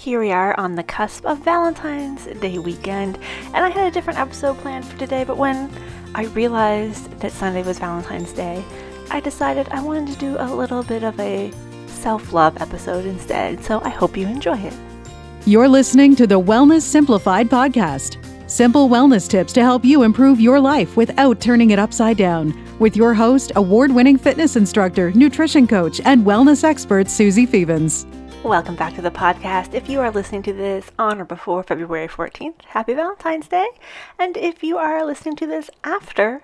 Here we are on the cusp of Valentine's Day weekend, and I had a different episode planned for today, but when I realized that Sunday was Valentine's Day, I decided I wanted to do a little bit of a self love episode instead, so I hope you enjoy it. You're listening to the Wellness Simplified podcast. Simple wellness tips to help you improve your life without turning it upside down. With your host, award winning fitness instructor, nutrition coach, and wellness expert, Susie Fevens. Welcome back to the podcast. If you are listening to this on or before February 14th, happy Valentine's Day. And if you are listening to this after,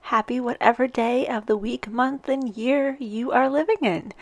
happy whatever day of the week, month, and year you are living in.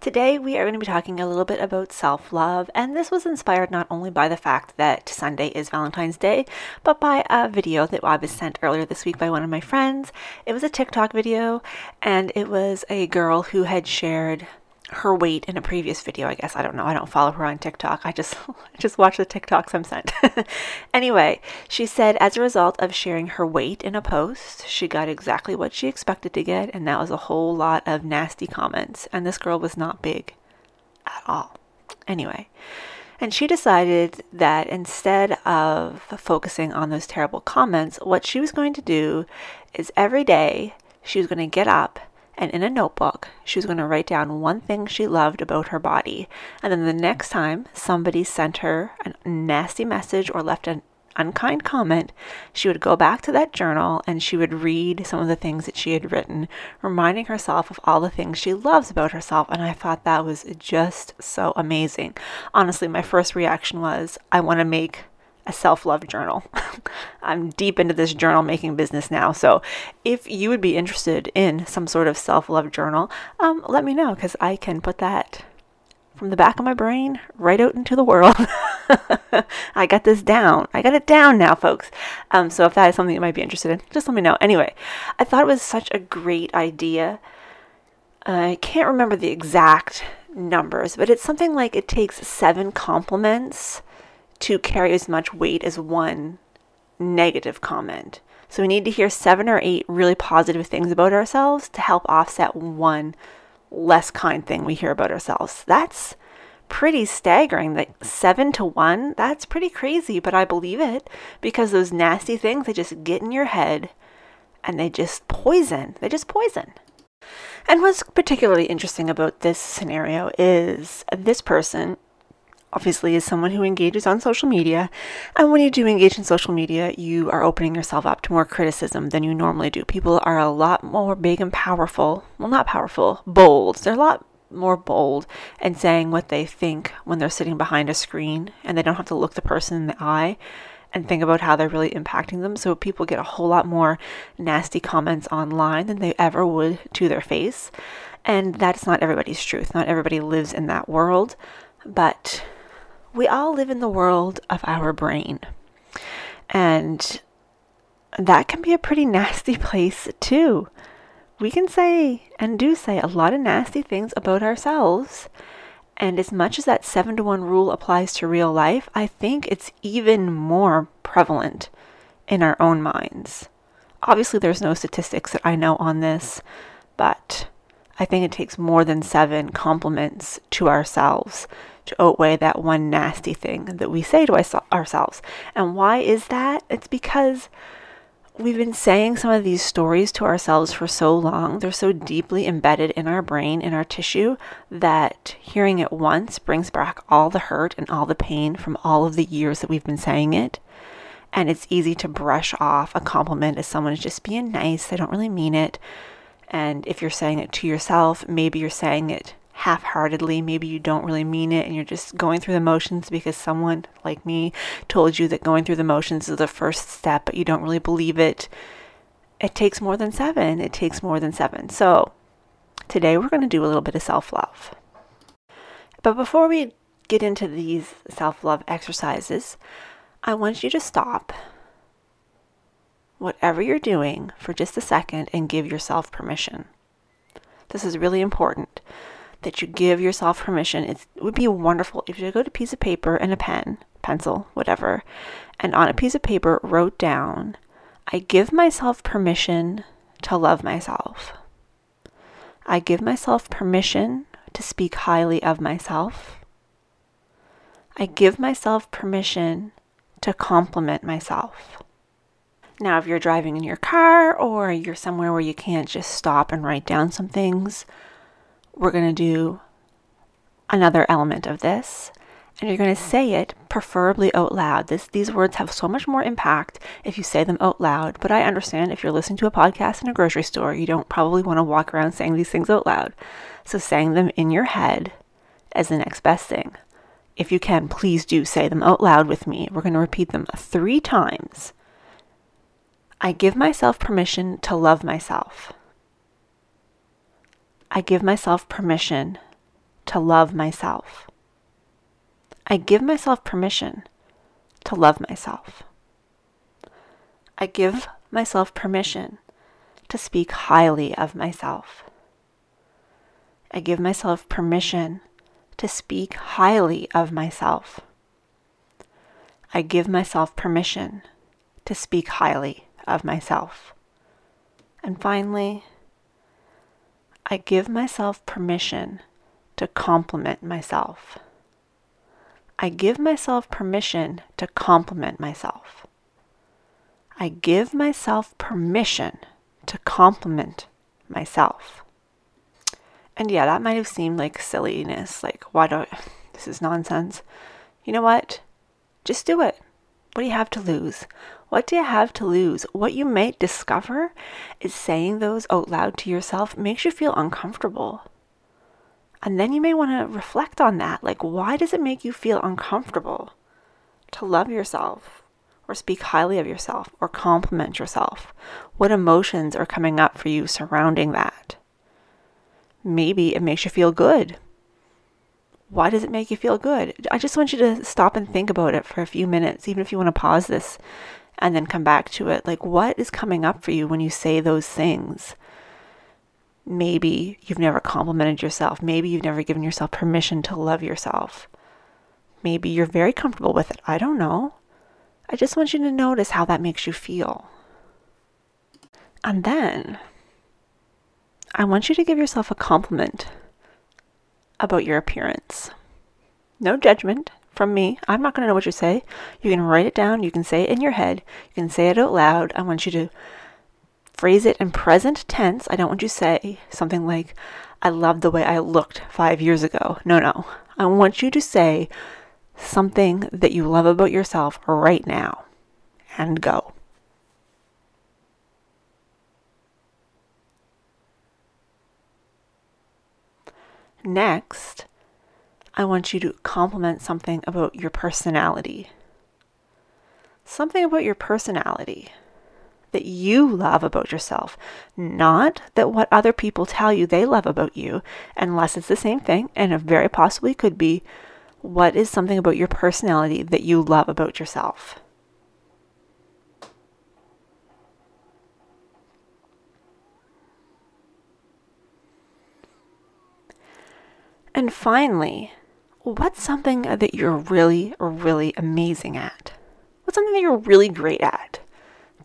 Today, we are going to be talking a little bit about self love, and this was inspired not only by the fact that Sunday is Valentine's Day, but by a video that I was sent earlier this week by one of my friends. It was a TikTok video, and it was a girl who had shared her weight in a previous video, I guess. I don't know. I don't follow her on TikTok. I just just watch the TikToks I'm sent. anyway, she said as a result of sharing her weight in a post, she got exactly what she expected to get, and that was a whole lot of nasty comments. And this girl was not big at all. Anyway, and she decided that instead of focusing on those terrible comments, what she was going to do is every day she was going to get up and in a notebook, she was going to write down one thing she loved about her body. And then the next time somebody sent her a nasty message or left an unkind comment, she would go back to that journal and she would read some of the things that she had written, reminding herself of all the things she loves about herself. And I thought that was just so amazing. Honestly, my first reaction was, I want to make a self love journal. I'm deep into this journal making business now. So if you would be interested in some sort of self love journal, um, let me know because I can put that from the back of my brain right out into the world. I got this down. I got it down now, folks. Um, so if that is something you might be interested in, just let me know. Anyway, I thought it was such a great idea. I can't remember the exact numbers, but it's something like it takes seven compliments to carry as much weight as one negative comment. So we need to hear seven or eight really positive things about ourselves to help offset one less kind thing we hear about ourselves. That's pretty staggering. Like seven to one, that's pretty crazy, but I believe it because those nasty things, they just get in your head and they just poison. They just poison. And what's particularly interesting about this scenario is this person obviously is someone who engages on social media. And when you do engage in social media, you are opening yourself up to more criticism than you normally do. People are a lot more big and powerful. Well, not powerful, bold. They're a lot more bold and saying what they think when they're sitting behind a screen and they don't have to look the person in the eye and think about how they're really impacting them. So people get a whole lot more nasty comments online than they ever would to their face. And that's not everybody's truth. Not everybody lives in that world. But we all live in the world of our brain. And that can be a pretty nasty place too. We can say and do say a lot of nasty things about ourselves. And as much as that 7 to 1 rule applies to real life, I think it's even more prevalent in our own minds. Obviously, there's no statistics that I know on this, but I think it takes more than seven compliments to ourselves to outweigh that one nasty thing that we say to ourselves. And why is that? It's because we've been saying some of these stories to ourselves for so long. They're so deeply embedded in our brain, in our tissue, that hearing it once brings back all the hurt and all the pain from all of the years that we've been saying it. And it's easy to brush off a compliment as someone is just being nice. They don't really mean it. And if you're saying it to yourself, maybe you're saying it half heartedly. Maybe you don't really mean it and you're just going through the motions because someone like me told you that going through the motions is the first step, but you don't really believe it. It takes more than seven. It takes more than seven. So today we're going to do a little bit of self love. But before we get into these self love exercises, I want you to stop whatever you're doing for just a second and give yourself permission. This is really important that you give yourself permission. It would be wonderful if you got a piece of paper and a pen, pencil, whatever, and on a piece of paper wrote down, I give myself permission to love myself. I give myself permission to speak highly of myself. I give myself permission to compliment myself. Now, if you're driving in your car or you're somewhere where you can't just stop and write down some things, we're going to do another element of this. And you're going to say it preferably out loud. This, these words have so much more impact if you say them out loud. But I understand if you're listening to a podcast in a grocery store, you don't probably want to walk around saying these things out loud. So saying them in your head is the next best thing. If you can, please do say them out loud with me. We're going to repeat them three times. I give myself permission to love myself. I give myself permission to love myself. I give myself permission to love myself. I give myself permission to speak highly of myself. I give myself permission to speak highly of myself. I give myself permission to speak highly of myself. And finally, I give myself permission to compliment myself. I give myself permission to compliment myself. I give myself permission to compliment myself. And yeah, that might have seemed like silliness. Like, why don't, this is nonsense. You know what? Just do it. What do you have to lose? What do you have to lose? What you might discover is saying those out loud to yourself makes you feel uncomfortable. And then you may want to reflect on that. Like, why does it make you feel uncomfortable to love yourself or speak highly of yourself or compliment yourself? What emotions are coming up for you surrounding that? Maybe it makes you feel good. Why does it make you feel good? I just want you to stop and think about it for a few minutes, even if you want to pause this and then come back to it. Like, what is coming up for you when you say those things? Maybe you've never complimented yourself. Maybe you've never given yourself permission to love yourself. Maybe you're very comfortable with it. I don't know. I just want you to notice how that makes you feel. And then I want you to give yourself a compliment about your appearance. No judgment, from me. I'm not going to know what you say. You can write it down. You can say it in your head. You can say it out loud. I want you to phrase it in present tense. I don't want you to say something like, I love the way I looked five years ago. No, no. I want you to say something that you love about yourself right now and go. Next, I want you to compliment something about your personality. Something about your personality that you love about yourself, not that what other people tell you they love about you, unless it's the same thing, and it very possibly could be what is something about your personality that you love about yourself. And finally, what's something that you're really, really amazing at? What's something that you're really great at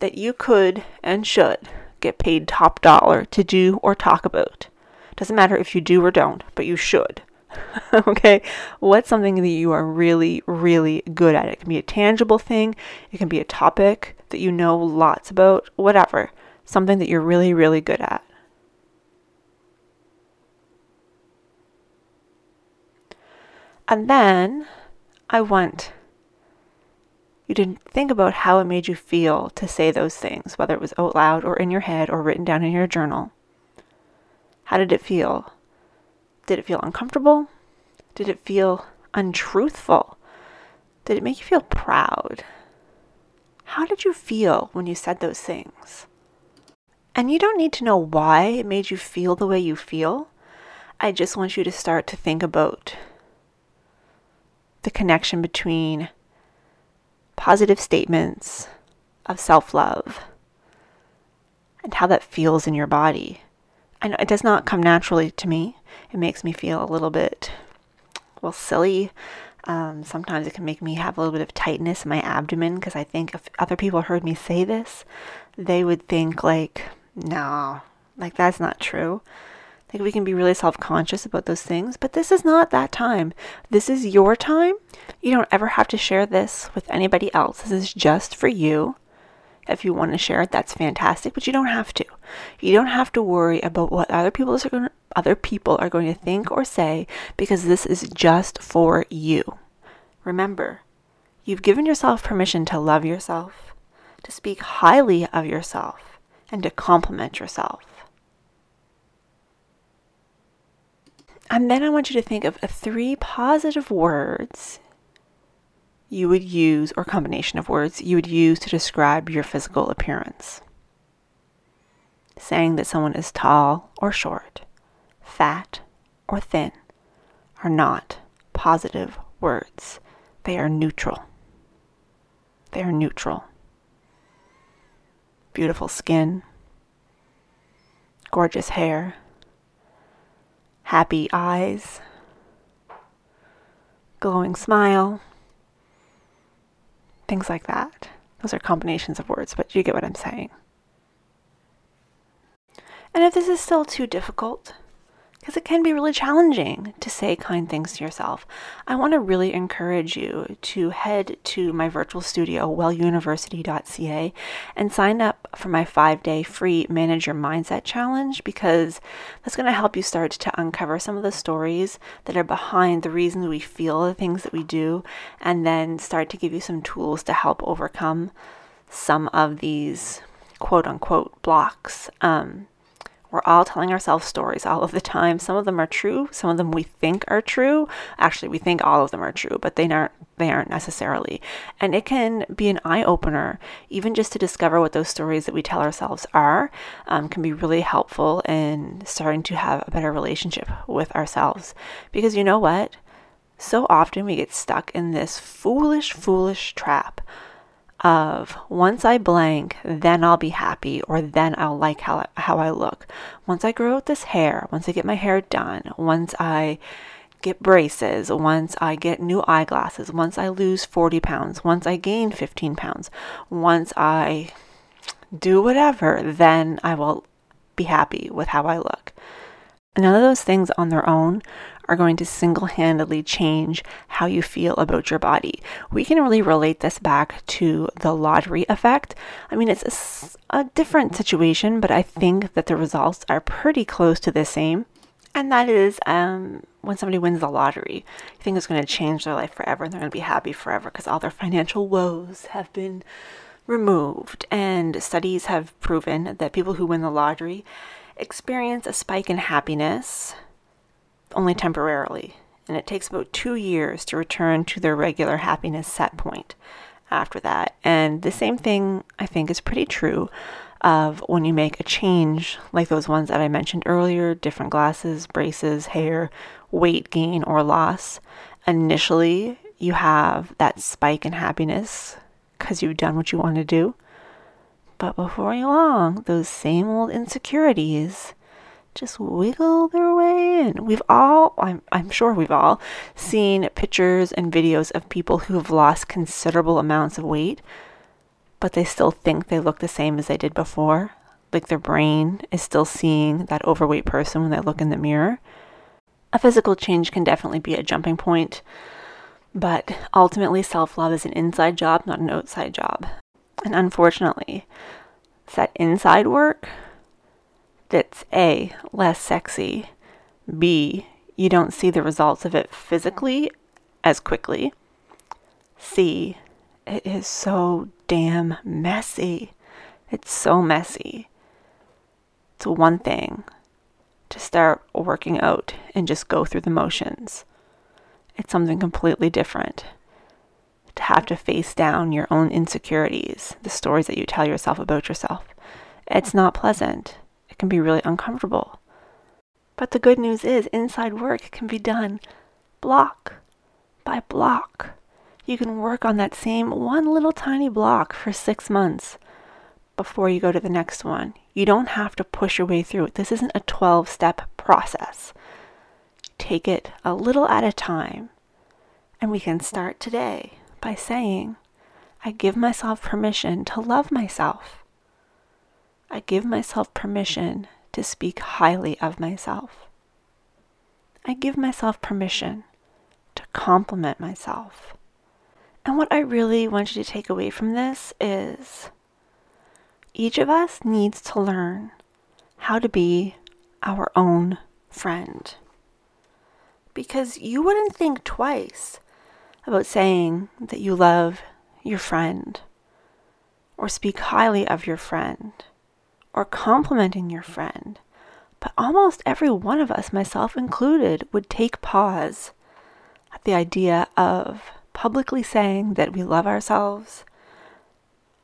that you could and should get paid top dollar to do or talk about? Doesn't matter if you do or don't, but you should. okay? What's something that you are really, really good at? It can be a tangible thing, it can be a topic that you know lots about, whatever. Something that you're really, really good at. And then I want you to think about how it made you feel to say those things, whether it was out loud or in your head or written down in your journal. How did it feel? Did it feel uncomfortable? Did it feel untruthful? Did it make you feel proud? How did you feel when you said those things? And you don't need to know why it made you feel the way you feel. I just want you to start to think about the connection between positive statements of self love and how that feels in your body. And it does not come naturally to me. It makes me feel a little bit, well, silly. Um, sometimes it can make me have a little bit of tightness in my abdomen because I think if other people heard me say this, they would think, like, no, like that's not true. Like we can be really self conscious about those things, but this is not that time. This is your time. You don't ever have to share this with anybody else. This is just for you. If you want to share it, that's fantastic, but you don't have to. You don't have to worry about what other people are going to, other people are going to think or say because this is just for you. Remember, you've given yourself permission to love yourself, to speak highly of yourself, and to compliment yourself. And then I want you to think of three positive words you would use, or combination of words you would use to describe your physical appearance. Saying that someone is tall or short, fat or thin are not positive words. They are neutral. They are neutral. Beautiful skin, gorgeous hair, happy eyes, glowing smile, things like that. Those are combinations of words, but you get what I'm saying. And if this is still too difficult, because it can be really challenging to say kind things to yourself. I want to really encourage you to head to my virtual studio, welluniversity.ca, and sign up for my five day free Manage Your Mindset Challenge because that's going to help you start to uncover some of the stories that are behind the reasons we feel the things that we do, and then start to give you some tools to help overcome some of these quote unquote blocks. Um, we're all telling ourselves stories all of the time. Some of them are true, some of them we think are true. Actually, we think all of them are true, but they aren't they aren't necessarily. And it can be an eye opener, even just to discover what those stories that we tell ourselves are, um, can be really helpful in starting to have a better relationship with ourselves. Because you know what? So often we get stuck in this foolish, foolish trap of once I blank, then I'll be happy or then I'll like how, how I look. Once I grow out this hair, once I get my hair done, once I get braces, once I get new eyeglasses, once I lose 40 pounds, once I gain 15 pounds, once I do whatever, then I will be happy with how I look. None of those things on their own are going to single handedly change how you feel about your body. We can really relate this back to the lottery effect. I mean, it's a, a different situation, but I think that the results are pretty close to the same. And that is um, when somebody wins the lottery, you think it's going to change their life forever and they're going to be happy forever because all their financial woes have been removed. And studies have proven that people who win the lottery experience a spike in happiness only temporarily, and it takes about two years to return to their regular happiness set point after that. And the same thing, I think, is pretty true of when you make a change like those ones that I mentioned earlier different glasses, braces, hair, weight gain or loss. Initially, you have that spike in happiness because you've done what you want to do. But before long, those same old insecurities just wiggle their way in. We've all, I'm, I'm sure we've all seen pictures and videos of people who have lost considerable amounts of weight, but they still think they look the same as they did before. Like their brain is still seeing that overweight person when they look in the mirror. A physical change can definitely be a jumping point, but ultimately, self love is an inside job, not an outside job. And unfortunately, that inside work that's A, less sexy, B, you don't see the results of it physically as quickly, C, it is so damn messy. It's so messy. It's one thing to start working out and just go through the motions. It's something completely different to have to face down your own insecurities, the stories that you tell yourself about yourself. It's not pleasant can be really uncomfortable. But the good news is, inside work can be done block by block. You can work on that same one little tiny block for six months before you go to the next one. You don't have to push your way through it. This isn't a 12 step process. Take it a little at a time. And we can start today by saying, I give myself permission to love myself. I give myself permission to speak highly of myself. I give myself permission to compliment myself. And what I really want you to take away from this is each of us needs to learn how to be our own friend. Because you wouldn't think twice about saying that you love your friend, or speak highly of your friend, or complimenting your friend. But almost every one of us, myself included, would take pause at the idea of publicly saying that we love ourselves,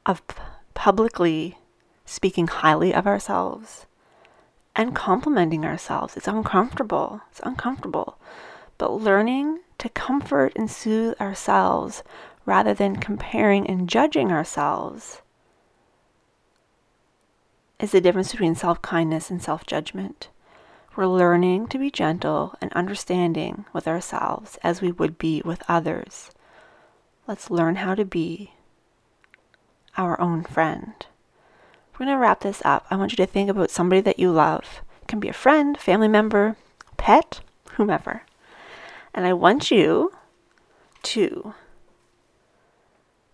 of p- publicly speaking highly of ourselves, and complimenting ourselves. It's uncomfortable. It's uncomfortable. But learning to comfort and soothe ourselves rather than comparing and judging ourselves is the difference between self kindness and self judgment. We're learning to be gentle and understanding with ourselves as we would be with others. Let's learn how to be our own friend. We're going to wrap this up. I want you to think about somebody that you love. It can be a friend, family member, pet, whomever. And I want you to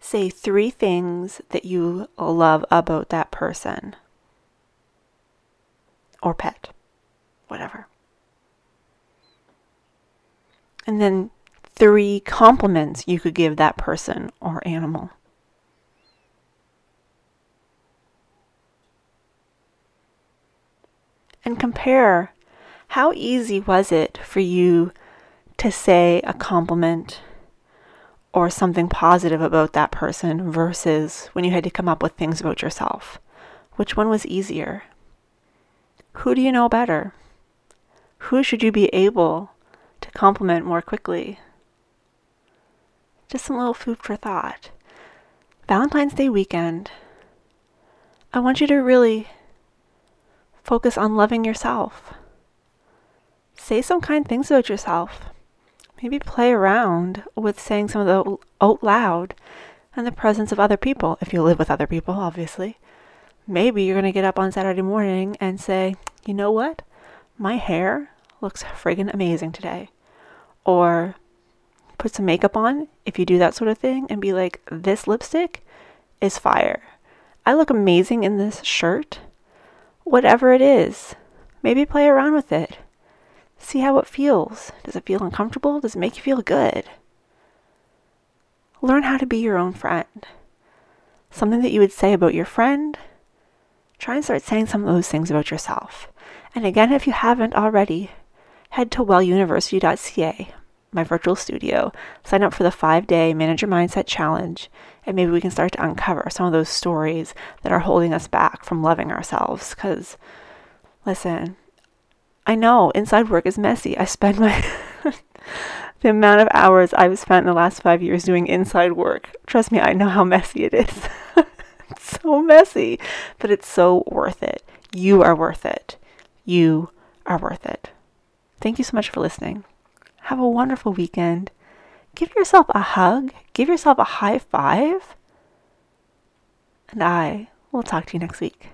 say three things that you love about that person or pet, whatever. And then three compliments you could give that person or animal. And compare how easy was it for you to say a compliment or something positive about that person versus when you had to come up with things about yourself? Which one was easier? Who do you know better? Who should you be able to compliment more quickly? Just some little food for thought. Valentine's Day weekend, I want you to really focus on loving yourself. Say some kind things about yourself. Maybe play around with saying some of the out loud in the presence of other people, if you live with other people, obviously. Maybe you're going to get up on Saturday morning and say, you know what? My hair looks friggin' amazing today. Or put some makeup on if you do that sort of thing and be like, this lipstick is fire. I look amazing in this shirt. Whatever it is, maybe play around with it. See how it feels. Does it feel uncomfortable? Does it make you feel good? Learn how to be your own friend. Something that you would say about your friend try and start saying some of those things about yourself. And again, if you haven't already, head to welluniversity.ca, my virtual studio, sign up for the five day Manage Your Mindset Challenge, and maybe we can start to uncover some of those stories that are holding us back from loving ourselves. Because, listen, I know inside work is messy. I spend my. the amount of hours I've spent in the last five years doing inside work. Trust me, I know how messy it is. so messy, but it's so worth it. You are worth it. You are worth it. Thank you so much for listening. Have a wonderful weekend. Give yourself a hug, give yourself a high five, and I will talk to you next week.